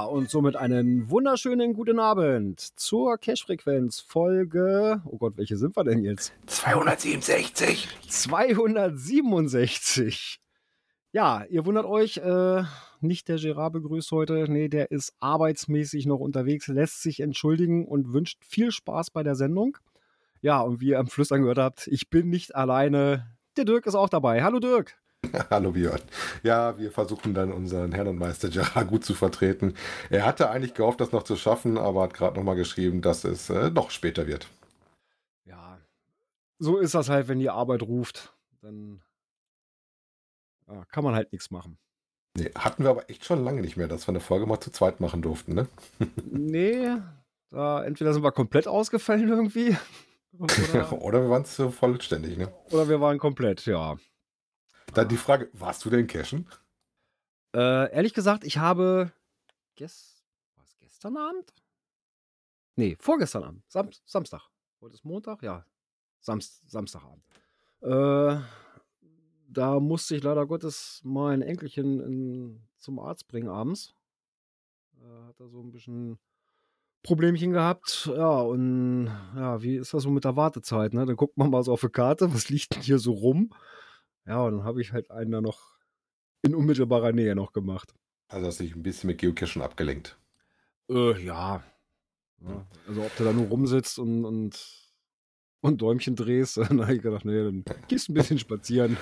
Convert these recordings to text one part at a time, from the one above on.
Ja, und somit einen wunderschönen guten Abend zur Cache-Frequenz Folge. Oh Gott, welche sind wir denn jetzt? 267. 267. Ja, ihr wundert euch, äh, nicht der Gerard begrüßt heute. Nee, der ist arbeitsmäßig noch unterwegs, lässt sich entschuldigen und wünscht viel Spaß bei der Sendung. Ja, und wie ihr am Fluss angehört habt, ich bin nicht alleine. Der Dirk ist auch dabei. Hallo Dirk. Hallo Björn. Ja, wir versuchen dann unseren Herrn und Meister Gerard gut zu vertreten. Er hatte eigentlich gehofft, das noch zu schaffen, aber hat gerade nochmal geschrieben, dass es äh, noch später wird. Ja, so ist das halt, wenn die Arbeit ruft. Dann ja, kann man halt nichts machen. Nee, hatten wir aber echt schon lange nicht mehr, dass wir eine Folge mal zu zweit machen durften, ne? nee, da entweder sind wir komplett ausgefallen irgendwie. Oder, oder wir waren zu vollständig, ne? Oder wir waren komplett, ja. Dann die Frage, warst du denn cashen? Äh, ehrlich gesagt, ich habe gest was gestern Abend? Nee, vorgestern Abend. Sam Samstag. Heute ist Montag? Ja. Samst Samstagabend. Äh, da musste ich leider Gottes mein Enkelchen in, zum Arzt bringen abends. Äh, hat er so ein bisschen Problemchen gehabt. Ja, und ja, wie ist das so mit der Wartezeit? Ne? Dann guckt man mal so auf die Karte, was liegt denn hier so rum? Ja, und dann habe ich halt einen da noch in unmittelbarer Nähe noch gemacht. Also hast du dich ein bisschen mit Geocachen abgelenkt. Äh, ja. ja. Also ob du da nur rumsitzt und, und, und Däumchen drehst, dann habe ich gedacht, nee, dann gehst du ein bisschen spazieren.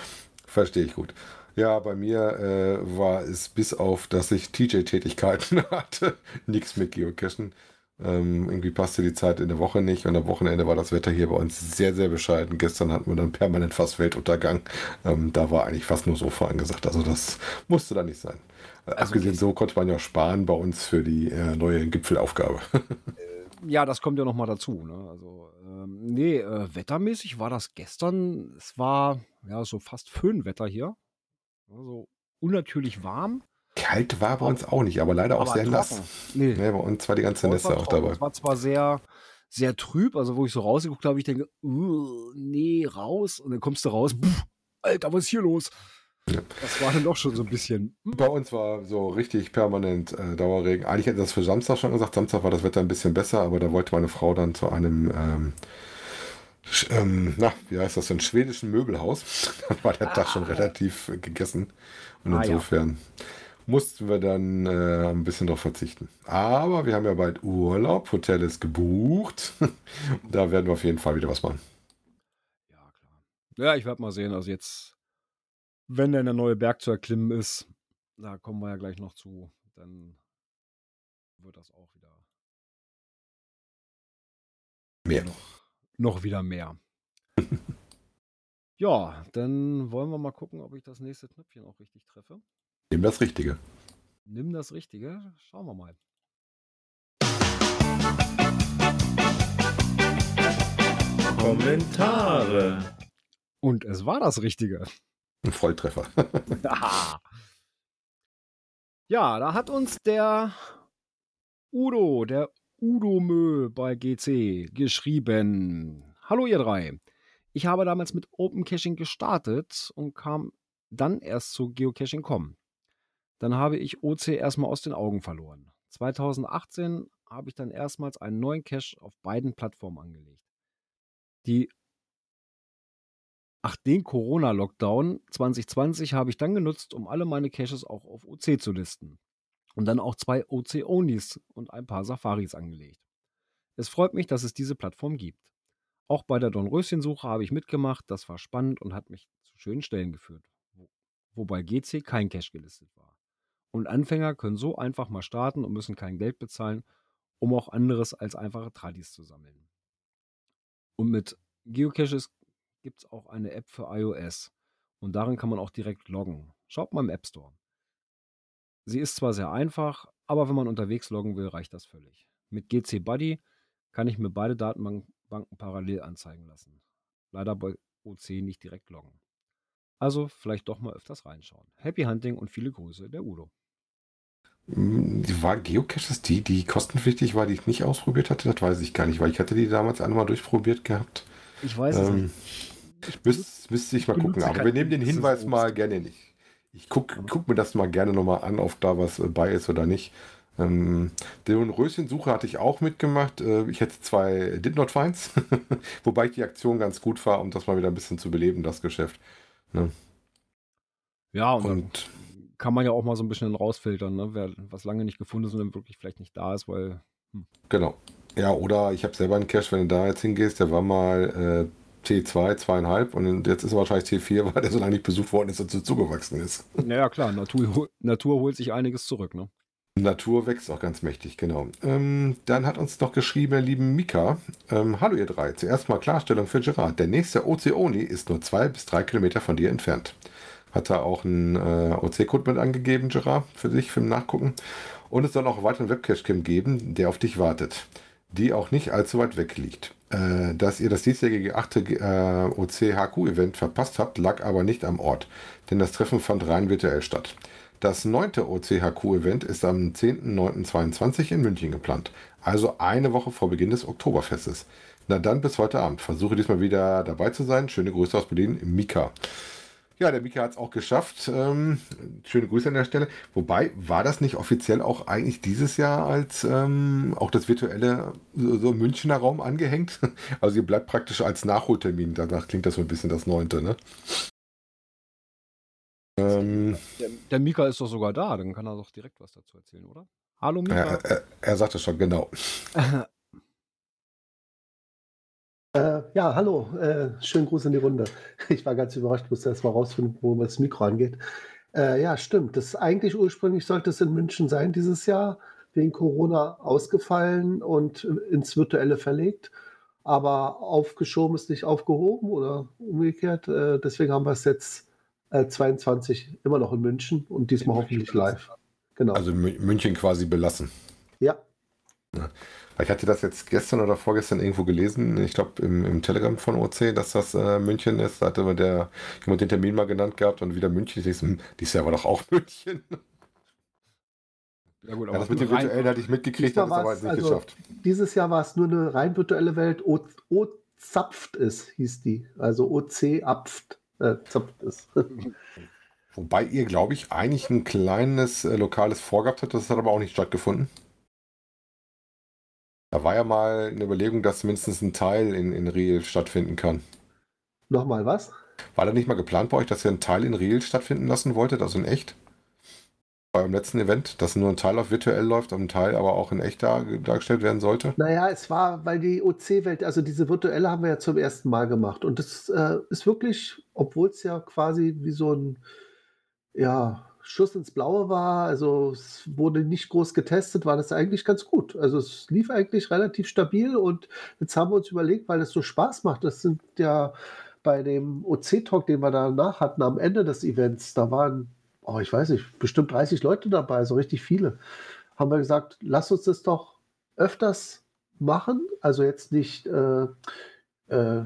Verstehe ich gut. Ja, bei mir äh, war es bis auf, dass ich TJ-Tätigkeiten hatte, nichts mit Geocachen. Ähm, irgendwie passte die Zeit in der Woche nicht und am Wochenende war das Wetter hier bei uns sehr, sehr bescheiden. Gestern hatten wir dann permanent fast Weltuntergang. Ähm, da war eigentlich fast nur Sofa angesagt. Also das musste da nicht sein. Äh, also Abgesehen so konnte man ja sparen bei uns für die äh, neue Gipfelaufgabe. Äh, ja, das kommt ja nochmal dazu. Ne? Also, ähm, nee, äh, wettermäßig war das gestern. Es war ja so fast Föhnwetter hier. Also unnatürlich warm. Kalt war bei uns auch nicht, aber leider aber auch sehr trocken. nass. Nee. nee. bei uns war die ganze Nässe auch dabei. Es war zwar sehr, sehr trüb, also wo ich so rausgeguckt habe, ich denke, uh, nee, raus. Und dann kommst du raus, pff, Alter, was ist hier los? Ja. Das war dann doch schon so ein bisschen. Hm. Bei uns war so richtig permanent äh, Dauerregen. Eigentlich hätte das für Samstag schon gesagt. Samstag war das Wetter ein bisschen besser, aber da wollte meine Frau dann zu einem, ähm, ähm, na, wie heißt das, ein schwedischen Möbelhaus. dann war der ah. Tag schon relativ äh, gegessen. Und ah, insofern. Ja mussten wir dann äh, ein bisschen darauf verzichten. Aber wir haben ja bald Urlaub, Hotel ist gebucht. da werden wir auf jeden Fall wieder was machen. Ja, klar. Ja, ich werde mal sehen. Also jetzt, wenn dann der neue Berg zu erklimmen ist, da kommen wir ja gleich noch zu, dann wird das auch wieder mehr. Noch, noch wieder mehr. ja, dann wollen wir mal gucken, ob ich das nächste Knöpfchen auch richtig treffe. Nimm das Richtige. Nimm das Richtige. Schauen wir mal. Kommentare. Und es war das Richtige. Ein Volltreffer. ja, da hat uns der Udo, der Udo Mö bei GC geschrieben. Hallo ihr drei. Ich habe damals mit Open Caching gestartet und kam dann erst zu Geocaching.com. Dann habe ich OC erstmal aus den Augen verloren. 2018 habe ich dann erstmals einen neuen Cache auf beiden Plattformen angelegt. Die Ach, den Corona-Lockdown 2020 habe ich dann genutzt, um alle meine Caches auch auf OC zu listen. Und dann auch zwei OC-Onlys und ein paar Safaris angelegt. Es freut mich, dass es diese Plattform gibt. Auch bei der Dornröschen-Suche habe ich mitgemacht, das war spannend und hat mich zu schönen Stellen geführt, wobei GC kein Cache gelistet war. Und Anfänger können so einfach mal starten und müssen kein Geld bezahlen, um auch anderes als einfache Tradis zu sammeln. Und mit Geocaches gibt es auch eine App für iOS. Und darin kann man auch direkt loggen. Schaut mal im App Store. Sie ist zwar sehr einfach, aber wenn man unterwegs loggen will, reicht das völlig. Mit GC Buddy kann ich mir beide Datenbanken parallel anzeigen lassen. Leider bei OC nicht direkt loggen. Also vielleicht doch mal öfters reinschauen. Happy Hunting und viele Grüße, der Udo. War Geocaches die, die kostenpflichtig war, die ich nicht ausprobiert hatte? Das weiß ich gar nicht, weil ich hatte die damals einmal durchprobiert gehabt. Ich weiß es Ähm, nicht. Ich Müsste ich mal gucken. benutze Aber wir nehmen den Hinweis mal gerne nicht. Ich gucke guck mir das mal gerne nochmal an, ob da was äh, bei ist oder nicht. Ähm, den Röschensuche hatte ich auch mitgemacht. Äh, ich hätte zwei Did Not Finds, wobei ich die Aktion ganz gut war, um das mal wieder ein bisschen zu beleben, das Geschäft. Ne? Ja, und, Und kann man ja auch mal so ein bisschen rausfiltern, ne? Wer was lange nicht gefunden ist und dann wirklich vielleicht nicht da ist, weil genau. Ja, oder ich habe selber einen Cache, wenn du da jetzt hingehst, der war mal äh, T2, zweieinhalb und jetzt ist er wahrscheinlich T4, weil der so lange nicht besucht worden ist und so zugewachsen ist. naja klar, Natur, Natur holt sich einiges zurück, ne? Natur wächst auch ganz mächtig, genau. Ähm, dann hat uns noch geschrieben, ihr lieben Mika. Ähm, Hallo ihr drei. Zuerst mal Klarstellung für Gerard. Der nächste OC-Oni ist nur zwei bis drei Kilometer von dir entfernt. Hat er auch einen äh, OC-Code mit angegeben, Gerard, für sich, für Nachgucken. Und es soll auch einen weiteren Webcache-Cam geben, der auf dich wartet. Die auch nicht allzu weit weg liegt. Äh, dass ihr das diesjährige 8. Äh, OC-HQ-Event verpasst habt, lag aber nicht am Ort. Denn das Treffen fand rein virtuell statt. Das neunte OCHQ-Event ist am 10.09.22 in München geplant. Also eine Woche vor Beginn des Oktoberfestes. Na dann bis heute Abend. Versuche diesmal wieder dabei zu sein. Schöne Grüße aus Berlin, Mika. Ja, der Mika hat es auch geschafft. Ähm, schöne Grüße an der Stelle. Wobei, war das nicht offiziell auch eigentlich dieses Jahr als ähm, auch das virtuelle so, so Münchner Raum angehängt? Also ihr bleibt praktisch als Nachholtermin. Danach klingt das so ein bisschen das neunte, ne? Ähm, Der, der Mika ist doch sogar da, dann kann er doch direkt was dazu erzählen, oder? Hallo Mika. er, er, er sagte schon, genau. Äh, ja, hallo, äh, schönen Gruß in die Runde. Ich war ganz überrascht, musste erst mal rausfinden, wo das Mikro angeht. Äh, ja, stimmt. Das eigentlich ursprünglich sollte es in München sein dieses Jahr, wegen Corona ausgefallen und ins Virtuelle verlegt. Aber aufgeschoben ist nicht aufgehoben oder umgekehrt. Äh, deswegen haben wir es jetzt äh, 22 immer noch in München und diesmal hoffentlich live. Genau. Also Mü- München quasi belassen. ja, Ich hatte das jetzt gestern oder vorgestern irgendwo gelesen, ich glaube im, im Telegram von OC, dass das äh, München ist. Da hatte mir der jemand den Termin mal genannt gehabt und wieder München. Ich dachte, hm, dieses Jahr war doch auch München. ja gut, Ja, das mit dem virtuellen hatte ich mitgekriegt, das ist aber nicht also- geschafft. Dieses Jahr war es nur eine rein virtuelle Welt. O, o zapft ist, hieß die. Also OC apft, äh, zapft ist. Wobei ihr, glaube ich, eigentlich ein kleines äh, lokales vorgehabt habt, das hat aber auch nicht stattgefunden. Da war ja mal eine Überlegung, dass mindestens ein Teil in, in Riel stattfinden kann. Nochmal was? War da nicht mal geplant bei euch, dass ihr einen Teil in Riel stattfinden lassen wolltet, also in echt? Bei eurem letzten Event, dass nur ein Teil auf virtuell läuft und ein Teil aber auch in echt dar, dargestellt werden sollte? Naja, es war, weil die OC-Welt, also diese virtuelle haben wir ja zum ersten Mal gemacht. Und das äh, ist wirklich, obwohl es ja quasi wie so ein ja, Schuss ins Blaue war, also es wurde nicht groß getestet, war das eigentlich ganz gut. Also es lief eigentlich relativ stabil und jetzt haben wir uns überlegt, weil es so Spaß macht, das sind ja bei dem OC-Talk, den wir danach hatten, am Ende des Events, da waren, oh, ich weiß nicht, bestimmt 30 Leute dabei, so richtig viele. Haben wir gesagt, lass uns das doch öfters machen, also jetzt nicht äh, äh,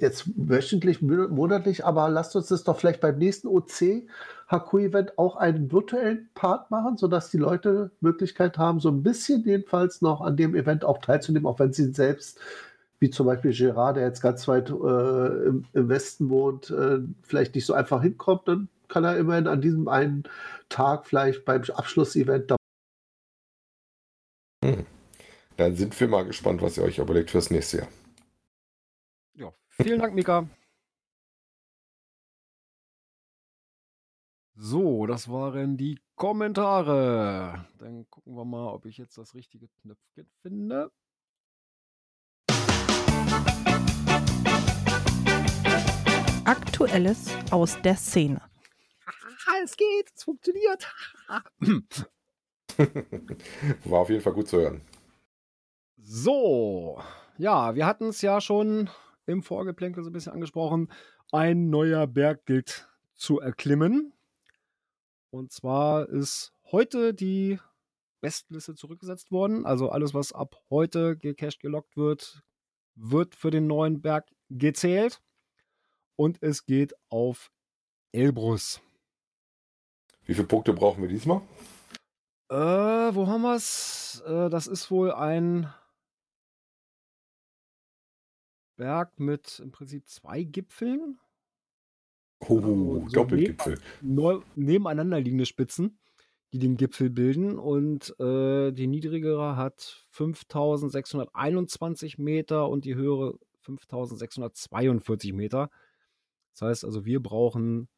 jetzt wöchentlich, monatlich, aber lasst uns das doch vielleicht beim nächsten OC HQ-Event auch einen virtuellen Part machen, sodass die Leute Möglichkeit haben, so ein bisschen jedenfalls noch an dem Event auch teilzunehmen, auch wenn sie selbst, wie zum Beispiel Gerard, der jetzt ganz weit äh, im, im Westen wohnt, äh, vielleicht nicht so einfach hinkommt, dann kann er immerhin an diesem einen Tag vielleicht beim Abschlussevent dabei Dann sind wir mal gespannt, was ihr euch überlegt fürs nächste Jahr. Vielen Dank, Mika. So, das waren die Kommentare. Dann gucken wir mal, ob ich jetzt das richtige Knöpfchen finde. Aktuelles aus der Szene. Ah, es geht, es funktioniert. War auf jeden Fall gut zu hören. So, ja, wir hatten es ja schon im Vorgeplänkel so ein bisschen angesprochen. Ein neuer Berg gilt zu erklimmen. Und zwar ist heute die Bestliste zurückgesetzt worden. Also alles, was ab heute gecached gelockt wird, wird für den neuen Berg gezählt. Und es geht auf Elbrus. Wie viele Punkte brauchen wir diesmal? Äh, wo haben wir es? Äh, das ist wohl ein Berg mit im Prinzip zwei Gipfeln. Oh, also so Doppelgipfel. Neu, nebeneinander liegende Spitzen, die den Gipfel bilden. Und äh, die niedrigere hat 5621 Meter und die höhere 5642 Meter. Das heißt also, wir brauchen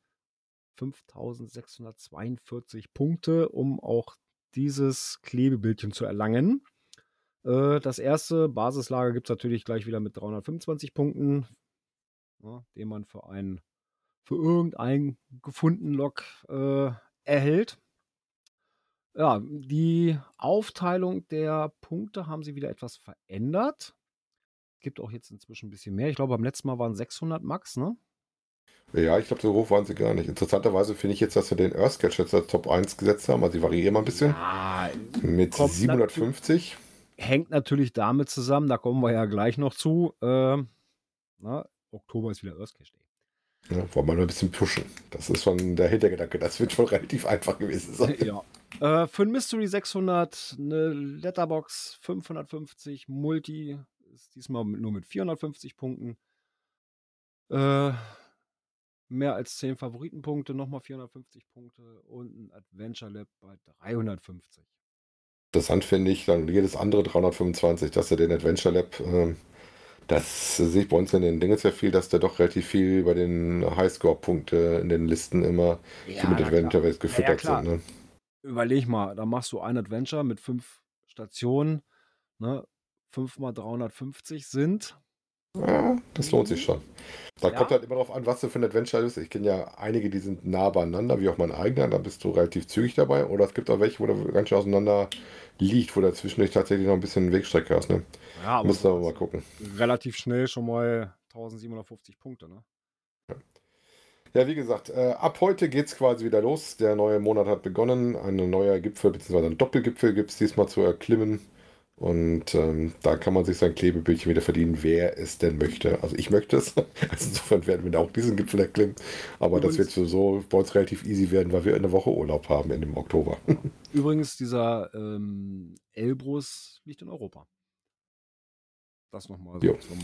5642 Punkte, um auch dieses Klebebildchen zu erlangen. Äh, das erste Basislager gibt es natürlich gleich wieder mit 325 Punkten, ja, den man für einen für irgendeinen gefundenen Log äh, erhält. Ja, die Aufteilung der Punkte haben sie wieder etwas verändert. Gibt auch jetzt inzwischen ein bisschen mehr. Ich glaube, beim letzten Mal waren 600 Max, ne? Ja, ich glaube, so hoch waren sie gar nicht. Interessanterweise finde ich jetzt, dass sie den Earthsketch jetzt als Top 1 gesetzt haben. Also sie variieren mal ein bisschen. Ja, mit 750. hängt natürlich damit zusammen, da kommen wir ja gleich noch zu. Äh, na, Oktober ist wieder Earthsketch Day. Ja, wollen wir nur ein bisschen pushen. Das ist schon der Hintergedanke. Das wird schon relativ einfach gewesen sein. Ja. Äh, für ein Mystery 600, eine Letterbox 550, Multi ist diesmal nur mit 450 Punkten. Äh, mehr als 10 Favoritenpunkte, nochmal 450 Punkte und ein Adventure Lab bei 350. Interessant finde ich dann jedes andere 325, dass er den Adventure Lab, äh, das sehe ich bei uns in den Dingen sehr viel, dass der doch relativ viel bei den Highscore-Punkte in den Listen immer ja, mit Adventure gefüttert ja, sind. Ne? Überleg mal, da machst du ein Adventure mit fünf Stationen, ne? 5 mal 350 sind ja, das lohnt sich schon. Da ja. kommt halt immer darauf an, was du für ein Adventure ist. Ich kenne ja einige, die sind nah beieinander, wie auch mein eigener. Da bist du relativ zügig dabei. Oder es gibt auch welche, wo du ganz schön auseinander liegt, wo dazwischen dich tatsächlich noch ein bisschen Wegstrecke hast. Ne? Ja, aber Musst du aber mal gucken. Relativ schnell schon mal 1750 Punkte, ne? Ja. Ja, wie gesagt, äh, ab heute geht es quasi wieder los. Der neue Monat hat begonnen. Ein neuer Gipfel, beziehungsweise ein Doppelgipfel gibt es diesmal zu erklimmen. Und ähm, da kann man sich sein Klebebildchen wieder verdienen, wer es denn möchte. Also ich möchte es. Also insofern werden wir da auch diesen Gipfel erklimmen. Aber Übrigens, das wird so bei uns relativ easy werden, weil wir eine Woche Urlaub haben in dem Oktober. Übrigens, dieser ähm, Elbrus liegt in Europa. Das nochmal so zum,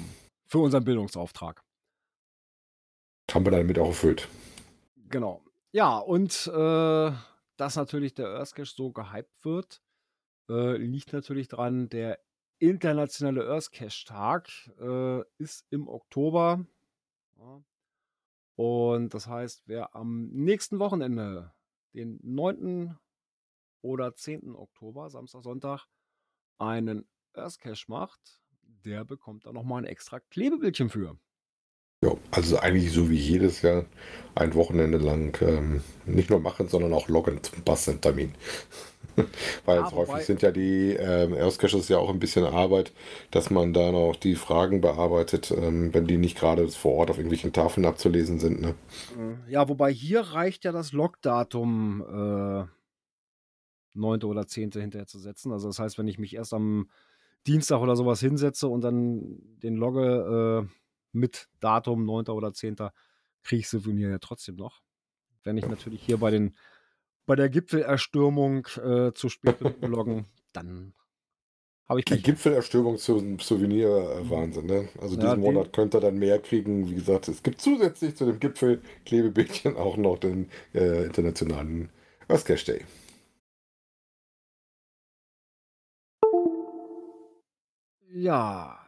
für unseren Bildungsauftrag. Haben wir damit auch erfüllt. Genau. Ja, und äh, dass natürlich der Earthcache so gehypt wird, äh, liegt natürlich dran, der internationale Earthcache-Tag äh, ist im Oktober. Ja. Und das heißt, wer am nächsten Wochenende, den 9. oder 10. Oktober, Samstag, Sonntag, einen Earthcache macht, der bekommt da nochmal ein extra Klebebildchen für. Ja, also eigentlich so wie jedes Jahr ein Wochenende lang ähm, nicht nur machen, sondern auch loggen zum Basteltermin. Weil ja, häufig sind ja die ähm, Erstcaches ja auch ein bisschen Arbeit, dass man da noch die Fragen bearbeitet, ähm, wenn die nicht gerade vor Ort auf irgendwelchen Tafeln abzulesen sind. Ne? Äh, ja, wobei hier reicht ja das Logdatum äh, 9. oder 10. hinterher zu setzen. Also das heißt, wenn ich mich erst am Dienstag oder sowas hinsetze und dann den logge äh, mit Datum 9. oder 10. kriege ich Souvenir ja trotzdem noch. Wenn ich natürlich hier bei den bei der Gipfelerstürmung äh, zu spät loggen, dann habe ich Die Gipfelerstürmung zum Souvenir äh, Wahnsinn, ne? Also diesen ja, Monat könnt ihr dann mehr kriegen. Wie gesagt, es gibt zusätzlich zu dem Gipfelklebebildchen auch noch den äh, internationalen Earthcash Day. Ja,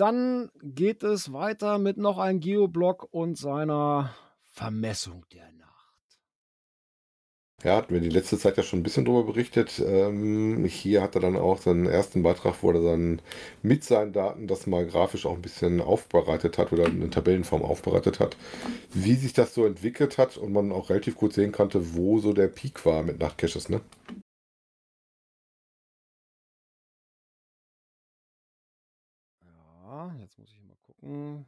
dann geht es weiter mit noch einem Geoblock und seiner Vermessung der Nacht. Ja, hatten wir die letzte Zeit ja schon ein bisschen drüber berichtet. Ähm, hier hat er dann auch seinen ersten Beitrag, wo er dann mit seinen Daten das mal grafisch auch ein bisschen aufbereitet hat oder in Tabellenform aufbereitet hat, wie sich das so entwickelt hat und man auch relativ gut sehen konnte, wo so der Peak war mit Nachtcaches, ne? Gucken.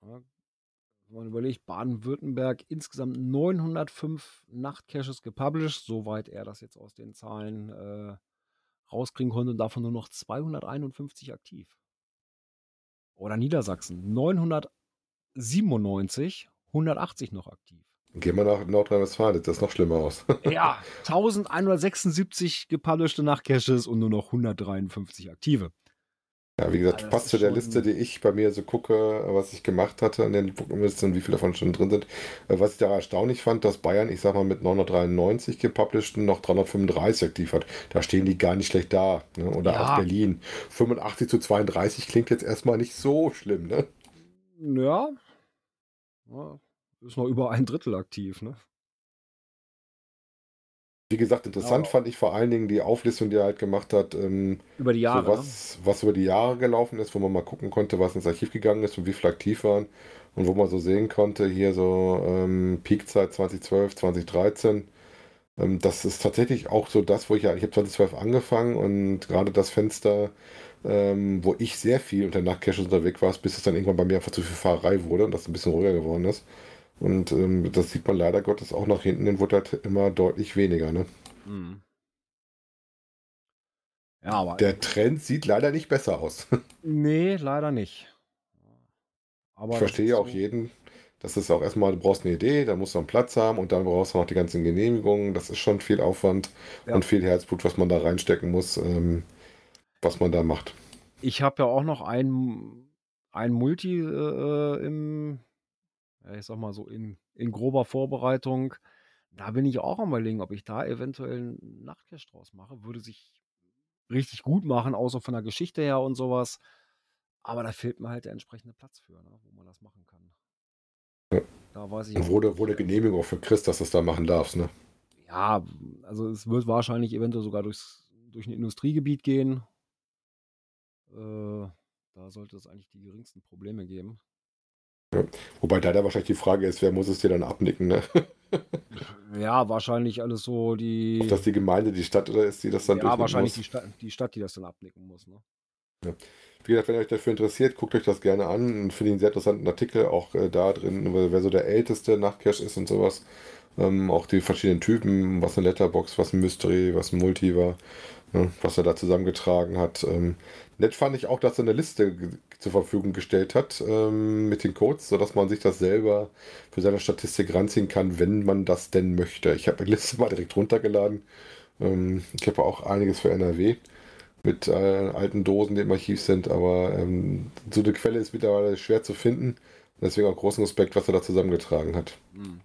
wenn man überlegt, Baden-Württemberg insgesamt 905 Nachtcaches gepublished, soweit er das jetzt aus den Zahlen äh, rauskriegen konnte, und davon nur noch 251 aktiv. Oder Niedersachsen 997, 180 noch aktiv. Gehen wir nach Nordrhein-Westfalen, sieht das noch schlimmer aus. Ja, 1176 gepublishte Nachtcaches und nur noch 153 aktive. Ja, wie gesagt, passt zu der Liste, die ich bei mir so gucke, was ich gemacht hatte an den Listen und wie viele davon schon drin sind. Äh, Was ich da erstaunlich fand, dass Bayern, ich sag mal, mit 993 gepublisheden noch 335 aktiv hat. Da stehen die gar nicht schlecht da. Ne? Oder Ja. auch Berlin. 85 zu 32 klingt jetzt erstmal nicht so schlimm, ne? Ja. ja. Ist noch über ein Drittel aktiv, ne? Wie gesagt, interessant Ja. fand ich vor allen Dingen die Auflistung, die er halt gemacht hat, ähm, Über die Jahre. so ne? was, was über die Jahre gelaufen ist, wo man mal gucken konnte, was ins Archiv gegangen ist und wie viele aktiv waren. Und wo man so sehen konnte, hier so ähm, Peakzeit 2012, 2013. Ähm, das ist tatsächlich auch so das, wo ich ja, ich habe 2012 angefangen und gerade das Fenster, ähm, wo ich sehr viel unter Nachtcaches unterwegs war, bis es dann irgendwann bei mir einfach zu viel Fahrerei wurde und das ein bisschen ruhiger geworden ist. Und ähm, das sieht man leider Gottes auch nach hinten, den wurde halt immer deutlich weniger. Ne? Mhm. Ja, aber Der Trend sieht leider nicht besser aus. nee, leider nicht. Aber Ich verstehe ja auch so- jeden. Das ist auch erstmal, du brauchst eine Idee, dann musst du einen Platz haben und dann brauchst du noch die ganzen Genehmigungen. Das ist schon viel Aufwand Ja. und viel Herzblut, was man da reinstecken muss, ähm, was man da macht. Ich habe ja auch noch ein, ein Multi äh, im, ja, ich sag mal so, in, in grober Vorbereitung. Da bin ich auch am überlegen, ob ich da eventuell einen Nachtcache draus mache. Würde sich richtig gut machen, außer von der Geschichte her und sowas. Aber da fehlt mir halt der entsprechende Platz für, ne, wo man das machen kann. Ja. Da weiß ich auch wurde, wurde Genehmigung auch für Chris, dass du das da machen darfst, ne? Ja, also es wird wahrscheinlich eventuell sogar durchs, durch ein Industriegebiet gehen. Äh, da sollte es eigentlich die geringsten Probleme geben. Wobei da, da wahrscheinlich die Frage ist, wer muss es dir dann abnicken, ne? Ja, wahrscheinlich alles so die. Ob das die Gemeinde, die Stadt oder ist, die das dann ja, wahrscheinlich muss. die Stadt, die Stadt, die das dann abnicken muss. Ne? Wie gesagt, wenn ihr euch dafür interessiert, guckt euch das gerne an. Ich finde einen sehr interessanten Artikel auch äh, da drin, wer wer so der älteste Nachtcache ist und sowas. Ähm, auch die verschiedenen Typen, was eine Letterbox, was ein Mystery, was ein Multi war, ne, was er da zusammengetragen hat. Ähm, nett fand ich auch, dass er eine Liste zur Verfügung gestellt hat ähm, mit den Codes, sodass man sich das selber für seine Statistik ranziehen kann, wenn man das denn möchte. Ich habe die Liste mal direkt runtergeladen. Ähm, ich habe auch einiges für NRW mit äh, alten Dosen, die im Archiv sind, aber ähm, so eine Quelle ist mittlerweile schwer zu finden. Deswegen auch großen Respekt, was er da zusammengetragen hat. Hm.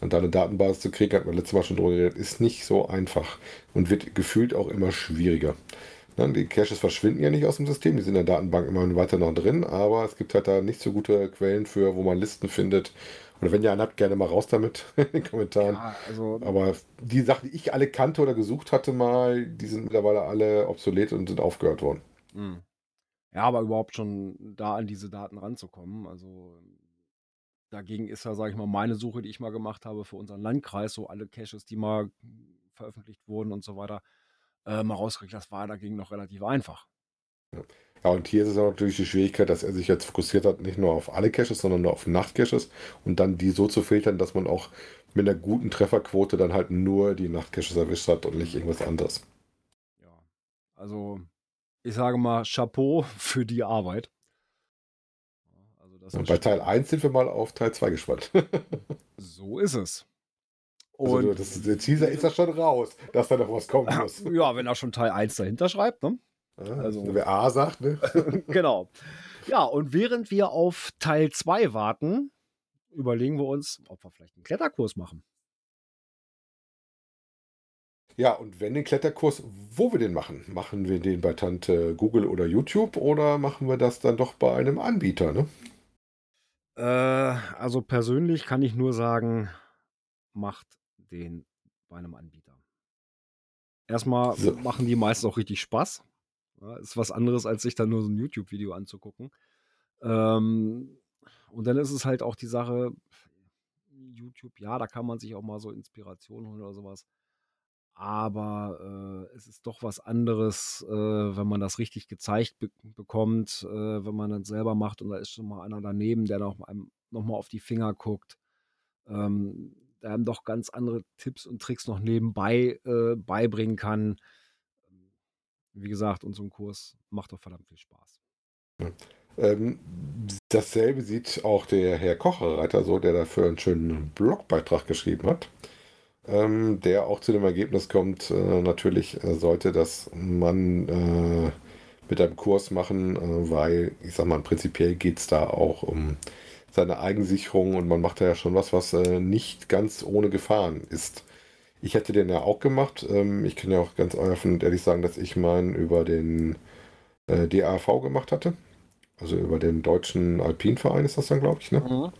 Und da eine Datenbasis zu kriegen, hat man letztes Mal schon drüber geredet, ist nicht so einfach und wird gefühlt auch immer schwieriger. Ne, die Caches verschwinden ja nicht aus dem System, die sind in der Datenbank immer weiter noch drin, aber es gibt halt da nicht so gute Quellen für, wo man Listen findet. Oder wenn ihr einen habt, gerne mal raus damit in den Kommentaren. Ja, also Aber die Sachen, die ich alle kannte oder gesucht hatte mal, die sind mittlerweile alle obsolet und sind aufgehört worden. Hm. Ja, aber überhaupt schon da an diese Daten ranzukommen. Also dagegen ist ja, sage ich mal, meine Suche, die ich mal gemacht habe für unseren Landkreis, so alle Caches, die mal veröffentlicht wurden und so weiter, äh, mal rausgekriegt. Das war dagegen noch relativ einfach. Ja, und hier ist es natürlich die Schwierigkeit, dass er sich jetzt fokussiert hat, nicht nur auf alle Caches, sondern nur auf Nachtcaches und dann die so zu filtern, dass man auch mit einer guten Trefferquote dann halt nur die Nachtcaches erwischt hat und nicht irgendwas anderes. Ja. Also ich sage mal Chapeau für die Arbeit. Also das Und bei Teil 1 sind wir mal auf Teil 2 gespannt. So ist es. Also Und das, der Teaser ist ja schon raus, dass da noch was kommen muss. ja, wenn er schon Teil 1 dahinter schreibt, ne? Ja, Also- wer A sagt, ne? genau. Ja, und während wir auf Teil 2 warten, überlegen wir uns, ob wir vielleicht einen Kletterkurs machen. Ja, und wenn den Kletterkurs, wo wir den machen? Machen wir den bei Tante Google oder YouTube oder machen wir das dann doch bei einem Anbieter, ne? Äh, also persönlich kann ich nur sagen, macht den bei einem Anbieter. Erstmal So. machen die meist auch richtig Spaß. Ja, ist was anderes, als sich dann nur so ein YouTube-Video anzugucken. Ähm, und dann ist es halt auch die Sache, YouTube, ja, da kann man sich auch mal so Inspiration holen oder sowas. Aber äh, es ist doch was anderes, äh, wenn man das richtig gezeigt be bekommt, äh, wenn man das selber macht und da ist schon mal einer daneben, der noch einem nochmal auf die Finger guckt, ähm, da einem doch ganz andere Tipps und Tricks noch nebenbei äh, beibringen kann. Wie gesagt, und so ein Kurs macht doch verdammt viel Spaß. Ähm, dasselbe sieht auch der Herr Kocherreiter so, der dafür einen schönen Blogbeitrag geschrieben hat, ähm, der auch zu dem Ergebnis kommt, äh, natürlich äh, sollte das man äh, mit einem Kurs machen, äh, weil, ich sag mal, prinzipiell geht es da auch um seine Eigensicherung und man macht da ja schon was, was äh, nicht ganz ohne Gefahren ist. Ich hätte den ja auch gemacht. Ähm, ich kann ja auch ganz offen und ehrlich sagen, dass ich meinen über den äh, DAV gemacht hatte. Also über den deutschen Alpinverein ist das dann, glaube ich. Ne? Mhm.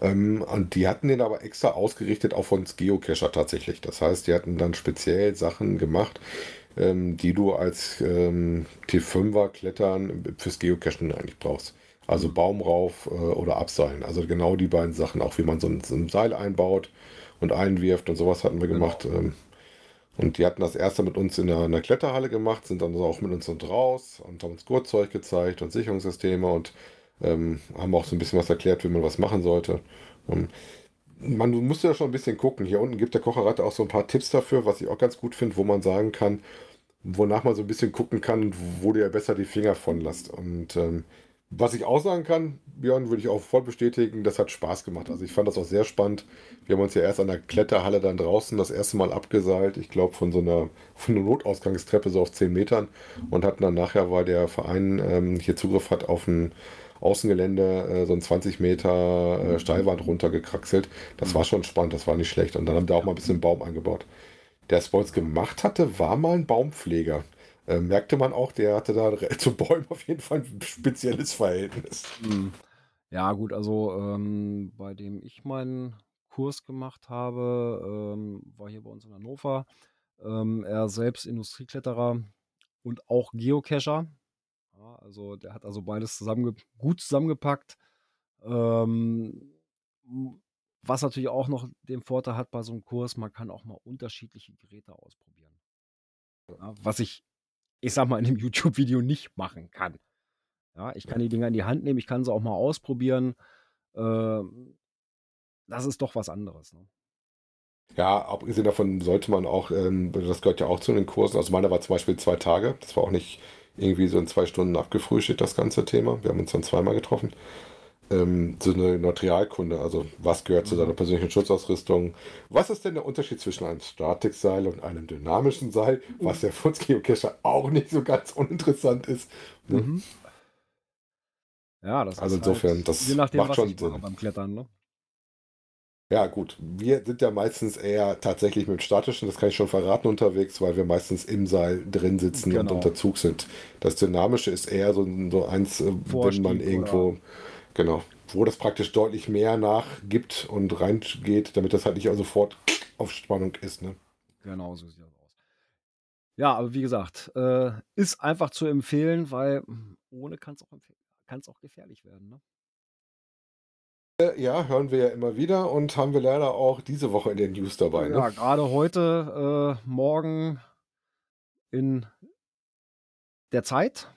Ähm, und die hatten den aber extra ausgerichtet auf uns Geocacher tatsächlich. Das heißt, die hatten dann speziell Sachen gemacht, ähm, die du als ähm, T5er Klettern fürs Geocachen eigentlich brauchst. Also Baum rauf äh, oder abseilen. Also genau die beiden Sachen, auch wie man so ein, so ein Seil einbaut und einwirft und sowas hatten wir gemacht. Genau. Und die hatten das erste mit uns in der, in der, Kletterhalle gemacht, sind dann auch mit uns und raus und haben uns Gurtzeug gezeigt und Sicherungssysteme und ähm, haben auch so ein bisschen was erklärt, wie man was machen sollte. Und man muss ja schon ein bisschen gucken. Hier unten gibt der Kocherratte auch so ein paar Tipps dafür, was ich auch ganz gut finde, wo man sagen kann, wonach man so ein bisschen gucken kann, wo du ja besser die Finger von lässt. Und ähm, was ich auch sagen kann, Björn, würde ich auch voll bestätigen, das hat Spaß gemacht. Also ich fand das auch sehr spannend. Wir haben uns ja erst an der Kletterhalle dann draußen das erste Mal abgeseilt, ich glaube von so einer, von einer Notausgangstreppe so auf 10 Metern und hatten dann nachher, weil der Verein ähm, hier Zugriff hat auf ein Außengelände, äh, so ein 20 Meter äh, Steilwand runtergekraxelt. Das war schon spannend, das war nicht schlecht. Und dann haben wir auch mal ein bisschen Baum eingebaut. Der es bei uns gemacht hatte, war mal ein Baumpfleger äh, merkte man auch, der hatte da zu Bäumen auf jeden Fall ein spezielles Verhältnis. Hm. Ja, gut, also ähm, bei dem ich meinen Kurs gemacht habe, ähm, war hier bei uns in Hannover. Ähm, er selbst Industriekletterer und auch Geocacher. Ja, also der hat also beides zusammenge gut zusammengepackt. Ähm, was natürlich auch noch den Vorteil hat bei so einem Kurs, man kann auch mal unterschiedliche Geräte ausprobieren. Ja, was ich ich sag mal, in einem YouTube-Video nicht machen kann. Ja, ich kann die Dinger in die Hand nehmen, ich kann sie auch mal ausprobieren. Ähm, das ist doch was anderes. Ne? Ja, abgesehen davon sollte man auch, ähm, das gehört ja auch zu den Kursen. Also meiner war zum Beispiel zwei Tage. Das war auch nicht irgendwie so in zwei Stunden abgefrühstückt, das ganze Thema. Wir haben uns dann zweimal getroffen ähm, so eine Materialkunde, also was gehört zu deiner mhm. persönlichen Schutzausrüstung. Was ist denn der Unterschied zwischen einem Statikseil und einem dynamischen Seil, was ja für uns Geocacher auch nicht so ganz uninteressant ist. Ne? Mhm. Ja, das also ist insofern, halt, das je nachdem, macht schon Sinn. beim Klettern, ne? Ja, gut. Wir sind ja meistens eher tatsächlich mit dem statischen, das kann ich schon verraten, unterwegs, weil wir meistens im Seil drin sitzen genau. und unter Zug sind. Das Dynamische ist eher so, so eins, äh, Vorstieg wenn man irgendwo. Oder Genau. Wo das praktisch deutlich mehr nachgibt und reingeht, damit das halt nicht sofort auf Spannung ist. Ne? Genau, so sieht das aus. Ja, aber wie gesagt, äh, ist einfach zu empfehlen, weil ohne kann es auch, auch gefährlich werden. Ne? Ja, hören wir ja immer wieder und haben wir leider auch diese Woche in den News dabei. Ne? Ja, gerade heute, äh, morgen in der Zeit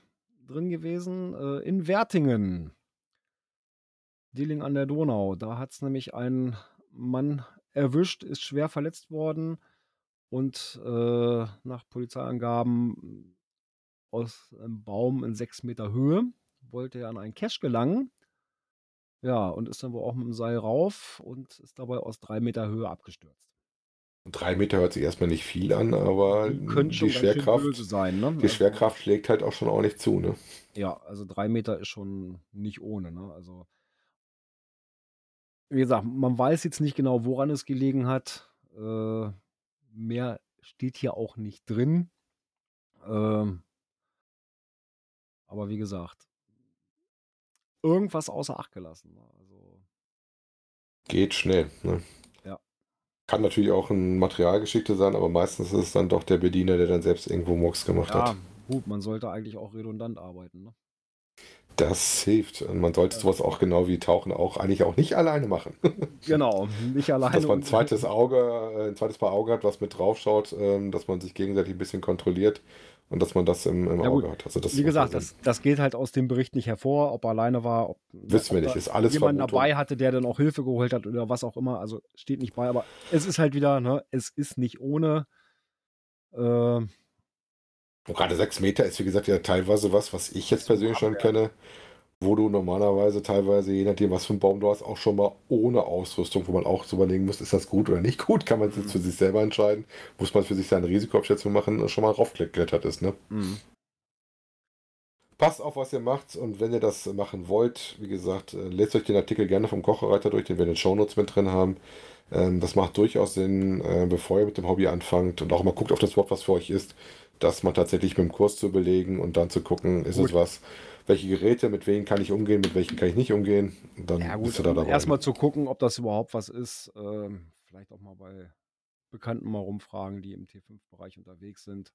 drin gewesen, äh, in Wertingen. Dieling an der Donau. Da hat es nämlich einen Mann erwischt, ist schwer verletzt worden und äh, nach Polizeiangaben aus einem Baum in sechs Meter Höhe wollte er an einen Cache gelangen. Ja, und ist dann wohl auch mit dem Seil rauf und ist dabei aus drei Meter Höhe abgestürzt. Drei Meter hört sich erstmal nicht viel an, aber die, Schwerkraft, sein, ne? die also Schwerkraft schlägt halt auch schon ordentlich zu, ne? Ja, also drei Meter ist schon nicht ohne, ne? Also wie gesagt, man weiß jetzt nicht genau, woran es gelegen hat. Äh, mehr steht hier auch nicht drin. Ähm, aber wie gesagt, irgendwas außer Acht gelassen. Ne? Also, Geht schnell. Ne? Ja. Kann natürlich auch ein Materialgeschickte sein, aber meistens ist es dann doch der Bediener, der dann selbst irgendwo Murks gemacht ja, hat. Gut, man sollte eigentlich auch redundant arbeiten. Ne? Das hilft. Und man sollte sowas auch genau wie Tauchen auch eigentlich auch nicht alleine machen. genau, nicht alleine. Dass man ein zweites Auge, äh, ein zweites Paar Auge hat, was mit drauf schaut, ähm, dass man sich gegenseitig ein bisschen kontrolliert und dass man das im, im Ja, Auge gut. hat. Also das Wie gesagt, das, das geht halt aus dem Bericht nicht hervor, ob er alleine war, ob, Wissen wir ob nicht, da ist alles jemand Vermutung. dabei hatte, der dann auch Hilfe geholt hat oder was auch immer. Also steht nicht bei, aber es ist halt wieder, ne, es ist nicht ohne. Äh, Und gerade sechs Meter ist, wie gesagt, ja teilweise was, was ich jetzt persönlich schon kenne, wo du normalerweise teilweise, je nachdem, was für einen Baum du hast, auch schon mal ohne Ausrüstung, wo man auch so überlegen muss, ist das gut oder nicht gut, kann man es jetzt für sich selber entscheiden, muss man für sich seine Risikoabschätzung machen, schon mal raufgeklettert ist, ne? mh. Passt auf, was ihr macht und wenn ihr das machen wollt, wie gesagt, äh, lest euch den Artikel gerne vom Kochereiter durch, den wir in den Shownotes mit drin haben. Ähm, das macht durchaus Sinn, äh, bevor ihr mit dem Hobby anfangt und auch mal guckt auf das Wort, was für euch ist, das mal tatsächlich mit dem Kurs zu belegen und dann zu gucken, ist Gut. es was, welche Geräte, mit wem kann ich umgehen, mit welchen kann ich nicht umgehen. Und dann Ja, gut, bist du da dabei. erstmal zu gucken, ob das überhaupt was ist. Ähm, vielleicht auch mal bei Bekannten mal rumfragen, die im T5-Bereich unterwegs sind.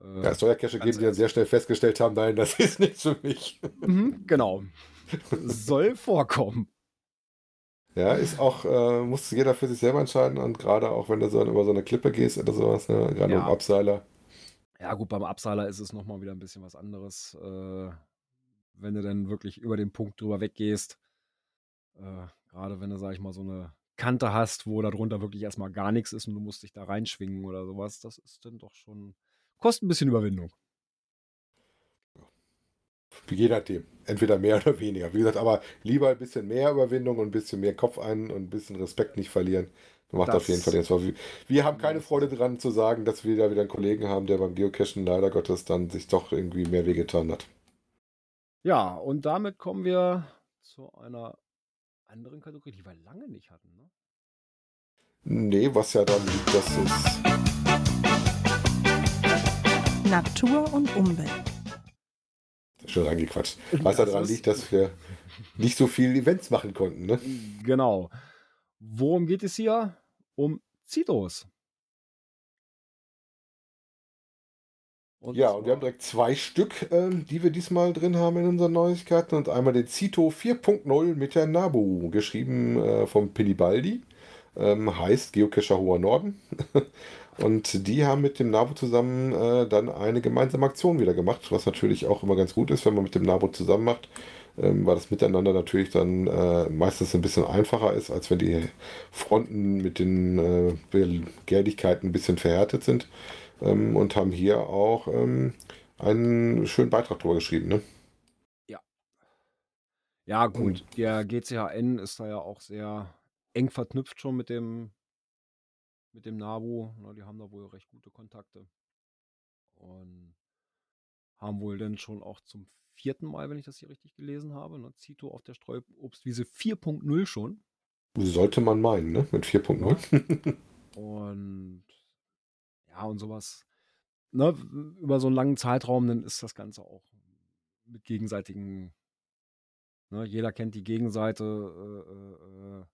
Äh, ja, es soll ja Cache ganz geben, die dann sehr schnell festgestellt haben, nein, das ist nichts für mich. mhm, genau. Soll vorkommen. Ja, ist auch, äh, muss jeder für sich selber entscheiden und gerade auch, wenn du so über so eine Klippe gehst oder sowas, ne? gerade Ja. um Abseiler. Ja, gut, beim Abseiler ist es nochmal wieder ein bisschen was anderes. Äh, wenn du dann wirklich über den Punkt drüber weggehst. Äh, Gerade wenn du, sag ich mal, so eine Kante hast, wo darunter wirklich erstmal gar nichts ist und du musst dich da reinschwingen oder sowas, das ist dann doch schon. Kostet ein bisschen Überwindung. Je nachdem. Entweder mehr oder weniger. Wie gesagt, aber lieber ein bisschen mehr Überwindung und ein bisschen mehr Kopf ein und ein bisschen Respekt nicht verlieren. Macht Das- auf jeden Fall den Spaß. Wir- haben keine Freude dran zu sagen, dass wir da wieder einen Kollegen haben, der beim Geocachen leider Gottes dann sich doch irgendwie mehr wehgetan hat. Ja, und damit kommen wir zu einer anderen Kategorie, die wir lange nicht hatten. Ne? Nee, was ja dann liegt, dass es. Natur und Umwelt. Schon reingequatscht. Was daran liegt, dass wir nicht so viele Events machen konnten, ne? Genau. Worum geht es hier? Um Zitos. Ja, und wir haben direkt zwei Stück, ähm, die wir diesmal drin haben in unseren Neuigkeiten. Und einmal den Zito 4.0 mit der Nabu, geschrieben äh, vom Pilibaldi. Ähm, heißt Geocacher Hoher Norden. und die haben mit dem Nabu zusammen äh, dann eine gemeinsame Aktion wieder gemacht, was natürlich auch immer ganz gut ist, wenn man mit dem Nabu zusammen macht. Ähm, weil das Miteinander natürlich dann äh, meistens ein bisschen einfacher ist, als wenn die Fronten mit den äh, Begehrlichkeiten ein bisschen verhärtet sind ähm, und haben hier auch ähm, einen schönen Beitrag drüber geschrieben. Ne? Ja, gut. Der GCHN ist da ja auch sehr eng verknüpft schon mit dem, mit dem NABU. Na, die haben da wohl recht gute Kontakte. Und haben wohl dann schon auch zum vierten Mal, wenn ich das hier richtig gelesen habe, ne, Zito auf der Streuobstwiese 4.0 schon. Sollte man meinen, ne? mit 4.0. Und ja, und sowas. Ne, über so einen langen Zeitraum, dann ist das Ganze auch mit gegenseitigen. Ne, jeder kennt die Gegenseite, äh, äh, äh,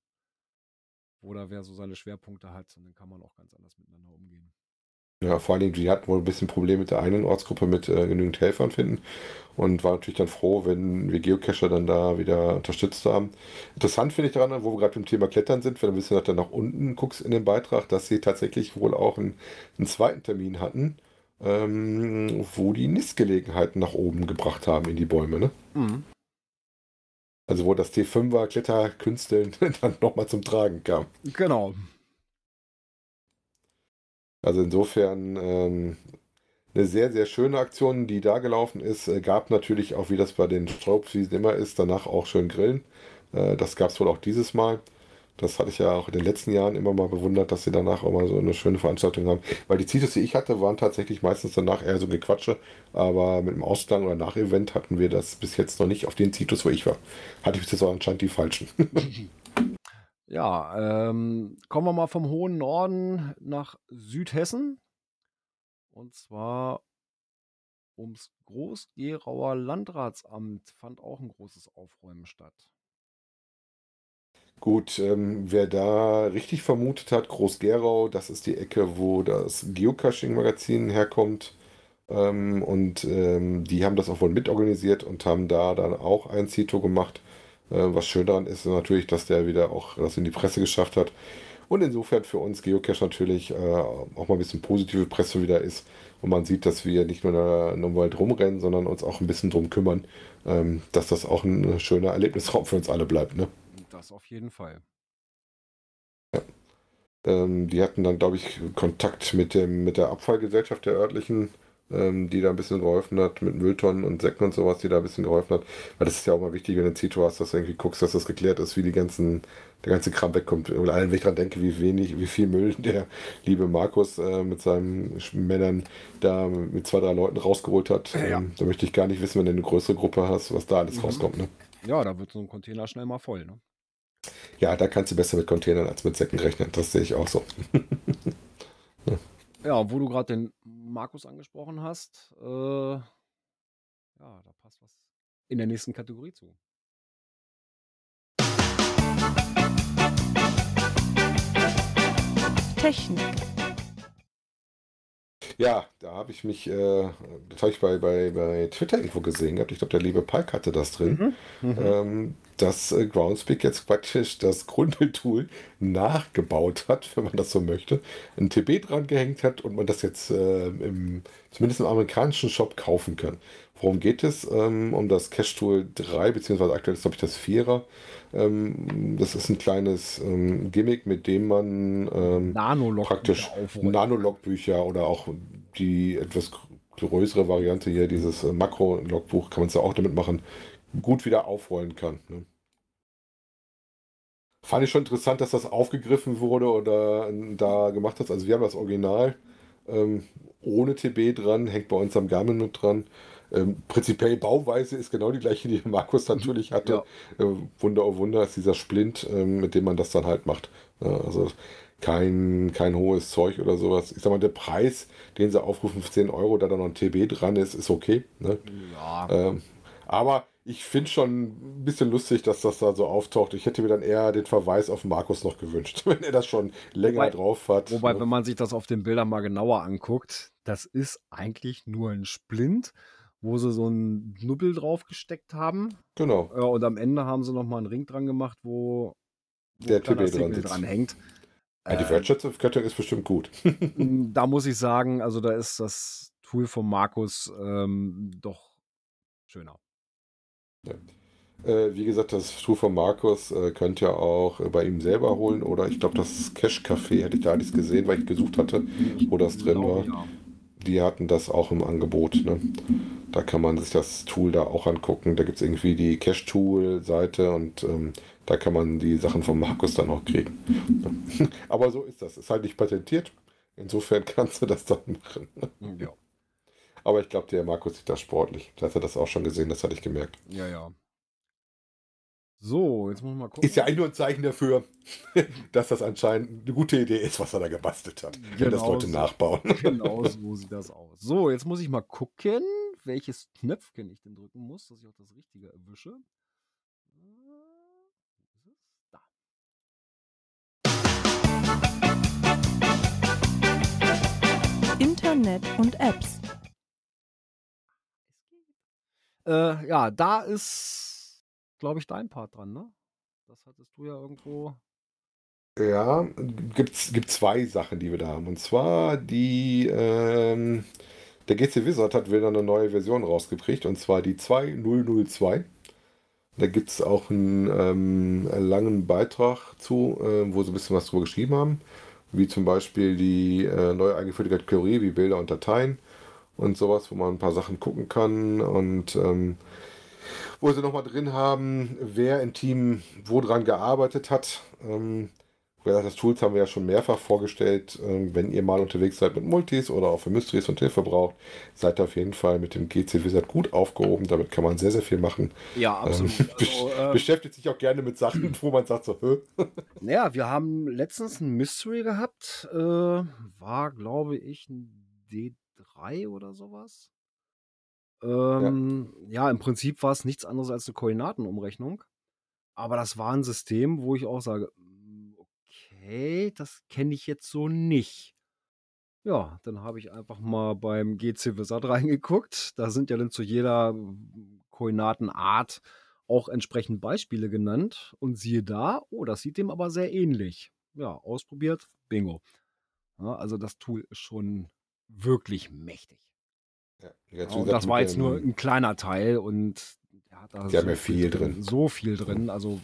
wo da wer so seine Schwerpunkte hat. Und dann kann man auch ganz anders miteinander umgehen. Ja, vor allen Dingen, die hatten wohl ein bisschen Probleme mit der einen Ortsgruppe mit äh, genügend Helfern finden und war natürlich dann froh, wenn wir Geocacher dann da wieder unterstützt haben. Interessant finde ich daran, wo wir gerade beim Thema Klettern sind, wenn du ein bisschen nach, nach unten guckst in den Beitrag, dass sie tatsächlich wohl auch einen, einen zweiten Termin hatten, ähm, wo die Nistgelegenheiten nach oben gebracht haben in die Bäume. Ne? Mhm. Also wo das T5er Kletterkünsteln dann nochmal zum Tragen kam. Genau. Also insofern ähm, eine sehr, sehr schöne Aktion, die da gelaufen ist. Äh, gab natürlich auch, wie das bei den Straubwiesen immer ist, danach auch schön Grillen. Äh, das gab es wohl auch dieses Mal. Das hatte ich ja auch in den letzten Jahren immer mal bewundert, dass sie danach auch mal so eine schöne Veranstaltung haben. Weil die Zitos, die ich hatte, waren tatsächlich meistens danach eher so Gequatsche. Aber mit dem Ausklang oder Nach-Event hatten wir das bis jetzt noch nicht auf den Zitos, wo ich war. Hatte ich bis jetzt auch anscheinend die falschen. Ja, ähm, kommen wir mal vom hohen Norden nach Südhessen. Und zwar ums Groß-Gerauer Landratsamt fand auch ein großes Aufräumen statt. Gut, ähm, wer da richtig vermutet hat, Groß-Gerau, das ist die Ecke, wo das Geocaching-Magazin herkommt. Ähm, und ähm, die haben das auch wohl mitorganisiert und haben da dann auch ein Zito gemacht. Äh, was schön daran ist, ist natürlich, dass der wieder auch das in die Presse geschafft hat. Und insofern für uns Geocache natürlich äh, auch mal ein bisschen positive Presse wieder ist. Und man sieht, dass wir nicht nur in der Wald rumrennen, sondern uns auch ein bisschen drum kümmern, ähm, dass das auch ein schöner Erlebnisraum für uns alle bleibt. Ne? Das auf jeden Fall. Ähm, die hatten dann, glaube ich, Kontakt mit, dem, mit der Abfallgesellschaft der örtlichen, ähm, die da ein bisschen geholfen hat, mit Mülltonnen und Säcken und sowas, die da ein bisschen geholfen hat. Weil das ist ja auch mal wichtig, wenn du ein Zito hast, dass du irgendwie guckst, dass das geklärt ist, wie die ganzen, der ganze Kram wegkommt. Und allen, wenn ich dran denke, wie wenig, wie viel Müll der liebe Markus äh, mit seinen Männern da mit zwei, drei Leuten rausgeholt hat, Ja. ähm, da möchte ich gar nicht wissen, wenn du eine größere Gruppe hast, was da alles Mhm. rauskommt. Ne? Ja, da wird so ein Container schnell mal voll. Ne? Ja, da kannst du besser mit Containern als mit Säcken rechnen. Das sehe ich auch so. Ja, wo du gerade den Markus angesprochen hast, äh, ja, da passt was in der nächsten Kategorie zu. Technik. Ja, da habe ich mich, äh, das habe ich bei, bei, bei Twitter irgendwo gesehen gehabt. Ich glaube, der liebe Palk hatte das drin. Mhm. Ähm, dass äh, Groundspeak jetzt praktisch das Grundel-Tool nachgebaut hat, wenn man das so möchte, ein TB dran gehängt hat und man das jetzt äh, im, zumindest im amerikanischen Shop kaufen kann. Worum geht es? Ähm, um das Cache-Tool 3, beziehungsweise aktuell ist, glaube ich, das 4er. Ähm, das ist ein kleines ähm, Gimmick, mit dem man ähm, Nanolog praktisch. Nanologbücher oder auch die etwas größere Variante hier, dieses äh, Makro-Logbuch, kann man es ja auch damit machen, gut wieder aufrollen kann. Ne? Fand ich schon interessant, dass das aufgegriffen wurde oder äh, da gemacht hat. Also wir haben das Original ähm, ohne TB dran, hängt bei uns am Garmin mit dran. Ähm, prinzipiell Bauweise ist genau die gleiche, die Markus natürlich hatte. Äh, Wunder oh Wunder ist dieser Splint, ähm, mit dem man das dann halt macht. Ja, also kein, kein hohes Zeug oder sowas. Ich sag mal, der Preis, den sie aufrufen, 10 Euro, da dann noch ein TB dran ist, ist okay. Ne? Ja, Ähm, aber ich finde schon ein bisschen lustig, dass das da so auftaucht. Ich hätte mir dann eher den Verweis auf Markus noch gewünscht, wenn er das schon länger Wobei- drauf hat. Wobei, ne? wenn man sich das auf den Bildern mal genauer anguckt, das ist eigentlich nur ein Splint, wo sie so einen Knubbel draufgesteckt haben. Genau. Ja, und am Ende haben sie nochmal einen Ring dran gemacht, wo, wo Der TB dran dran hängt. Ja, die Äh, Wertschätzung ist bestimmt gut. da muss ich sagen, also da ist das Tool von Markus ähm, doch schöner. Äh, wie gesagt, das Tool von Markus äh, könnt ihr auch äh, bei ihm selber holen oder ich glaube, das Cash Café hätte ich da nichts gesehen, weil ich gesucht hatte, wo das drin Glaube, war. ja. Die hatten das auch im Angebot. Ne? Da kann man sich das Tool da auch angucken. Da gibt es irgendwie die Cache-Tool-Seite und ähm, da kann man die Sachen von Markus dann auch kriegen. Ja. Aber so ist das. Ist halt nicht patentiert. Insofern kannst du das dann machen. Ja, Aber ich glaube, der Markus sieht das sportlich. Da hat er das auch schon gesehen, das hatte ich gemerkt. ja, ja. So, jetzt muss ich mal gucken. Ist ja eigentlich nur ein Zeichen dafür, dass das anscheinend eine gute Idee ist, was er da gebastelt hat. Wenn das Genau Leute so. nachbauen. Genau so sieht das aus. So, jetzt muss ich mal gucken, welches Knöpfchen ich denn drücken muss, dass ich auch das Richtige erwische. Äh? Da. Internet und Apps. Äh, ja, da ist, glaube ich, dein Part dran, ne? Das hattest du ja irgendwo. Ja, gibt's gibt zwei Sachen, die wir da haben. Und zwar die, ähm, der GC Wizard hat wieder eine neue Version rausgekriegt, und zwar die 2002. Da gibt es auch einen ähm, langen Beitrag zu, äh, wo sie ein bisschen was drüber geschrieben haben, wie zum Beispiel die äh, neu eingeführte Kategorie wie Bilder und Dateien und sowas, wo man ein paar Sachen gucken kann und ähm, wo sie nochmal drin haben, wer im Team wo dran gearbeitet hat. Ähm, das Tools haben wir ja schon mehrfach vorgestellt. Ähm, wenn ihr mal unterwegs seid mit Multis oder auch für Mysteries und Hilfe braucht, seid ihr auf jeden Fall mit dem GC Wizard gut aufgehoben. Damit kann man sehr, sehr viel machen. Ja, absolut. Ähm, Also, äh, Beschäftigt sich auch gerne mit Sachen, wo man sagt so, Hö? naja, wir haben letztens ein Mystery gehabt. Äh, war, glaube ich, ein D3 oder sowas. Ähm, ja. im Prinzip war es nichts anderes als eine Koordinatenumrechnung. Aber das war ein System, wo ich auch sage, mm, okay, das kenne ich jetzt so nicht. Ja, dann habe ich einfach mal beim GC Wizard reingeguckt. Da sind ja dann zu jeder mm, Koordinatenart auch entsprechend Beispiele genannt. Und siehe da, oh, das sieht dem aber sehr ähnlich. ja, ausprobiert, bingo. Ja, also das Tool ist schon wirklich mächtig. Ja, Ja, wie und das war jetzt nur dem- ein kleiner Teil und der hat da Die haben ja viel drin. So viel drin, also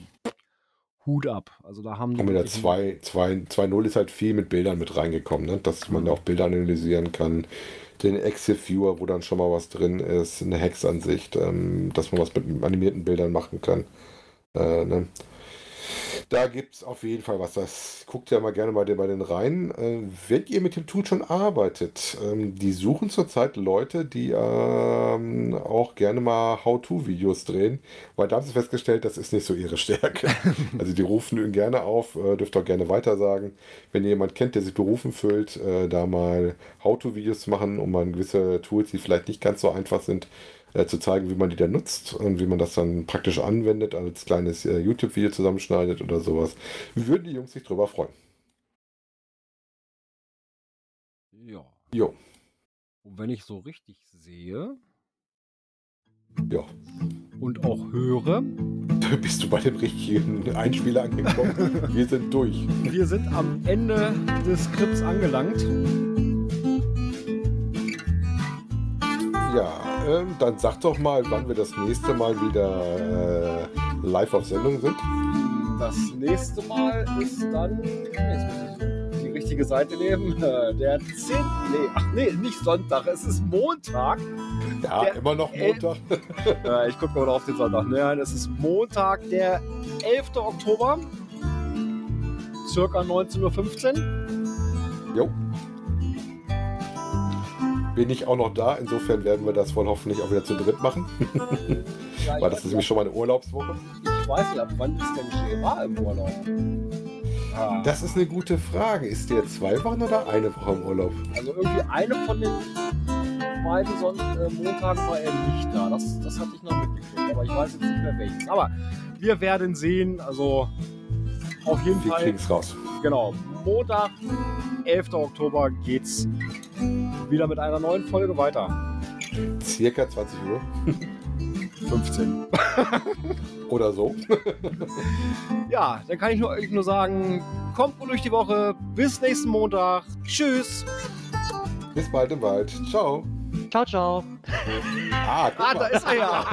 Hut ab. Also da haben die Und mit der wirklich- 2 2 2.0 ist halt viel mit Bildern mit reingekommen, ne? dass man da auch Bilder analysieren kann. Den Exif-Viewer, wo dann schon mal was drin ist, eine Hexansicht, ähm, dass man was mit animierten Bildern machen kann. Äh, ne? Da gibt es auf jeden Fall was. Das guckt ja mal gerne mal den- bei den rein. Äh, wenn ihr mit dem Tool schon arbeitet, ähm, die suchen zurzeit Leute, die ähm, auch gerne mal How-To-Videos drehen, weil da haben sie festgestellt, das ist nicht so ihre Stärke. also die rufen ihn gerne auf, äh, dürft auch gerne weitersagen. Wenn ihr jemand kennt, der sich berufen fühlt, äh, da mal How-To-Videos zu machen, um mal gewisse Tools, die vielleicht nicht ganz so einfach sind, äh, zu zeigen, wie man die dann nutzt und wie man das dann praktisch anwendet, als kleines äh, YouTube-Video zusammenschneidet oder sowas, würden die Jungs sich drüber freuen. Ja. Jo, Und wenn ich so richtig sehe ja. und auch höre, Bist du bei dem richtigen Einspieler angekommen? Wir sind durch. wir sind am Ende des Skripts angelangt. Ja, ähm, dann sag doch mal, wann wir das nächste Mal wieder äh, live auf Sendung sind. Das nächste Mal ist dann, jetzt muss ich die richtige Seite nehmen, äh, der 10. Nee, ach nee, nicht Sonntag, es ist Montag. Ja, Der- immer noch äh, Montag. Äh, ich gucke mal auf den Sonntag. Nein, es ist Montag, der 11. Oktober, circa 19.15 Uhr. Jo. Bin ich auch noch da, insofern werden wir das wohl hoffentlich auch wieder zu dritt machen, Ja, weil das ist nämlich schon meine Urlaubswoche. Ich weiß nicht, ab wann ist denn Gerard im Urlaub? Ah, Das ist eine gute Frage. Ist der zwei Wochen oder eine Woche im Urlaub? also irgendwie eine von den beiden Son äh, Montagen war er nicht da. Das, das hatte ich noch mitgekriegt, aber ich weiß jetzt nicht mehr welches. Aber wir werden sehen. Also auf jeden Wir Fall, kriegen es raus. genau, Montag, 11. Oktober geht's wieder mit einer neuen Folge weiter. Circa 20 Uhr 15. oder so. Ja, dann kann ich nur, euch nur sagen, kommt gut durch die Woche. Bis nächsten Montag. Tschüss. Bis bald im Wald. Ciao. Ciao, ciao. Ah, guck Ah, da mal. ist er ja.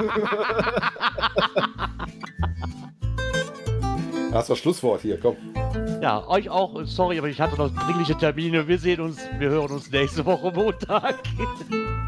Da hast du das Schlusswort hier. Komm. Ja, euch auch. Sorry, aber ich hatte noch dringliche Termine. Wir sehen uns, wir hören uns nächste Woche Montag.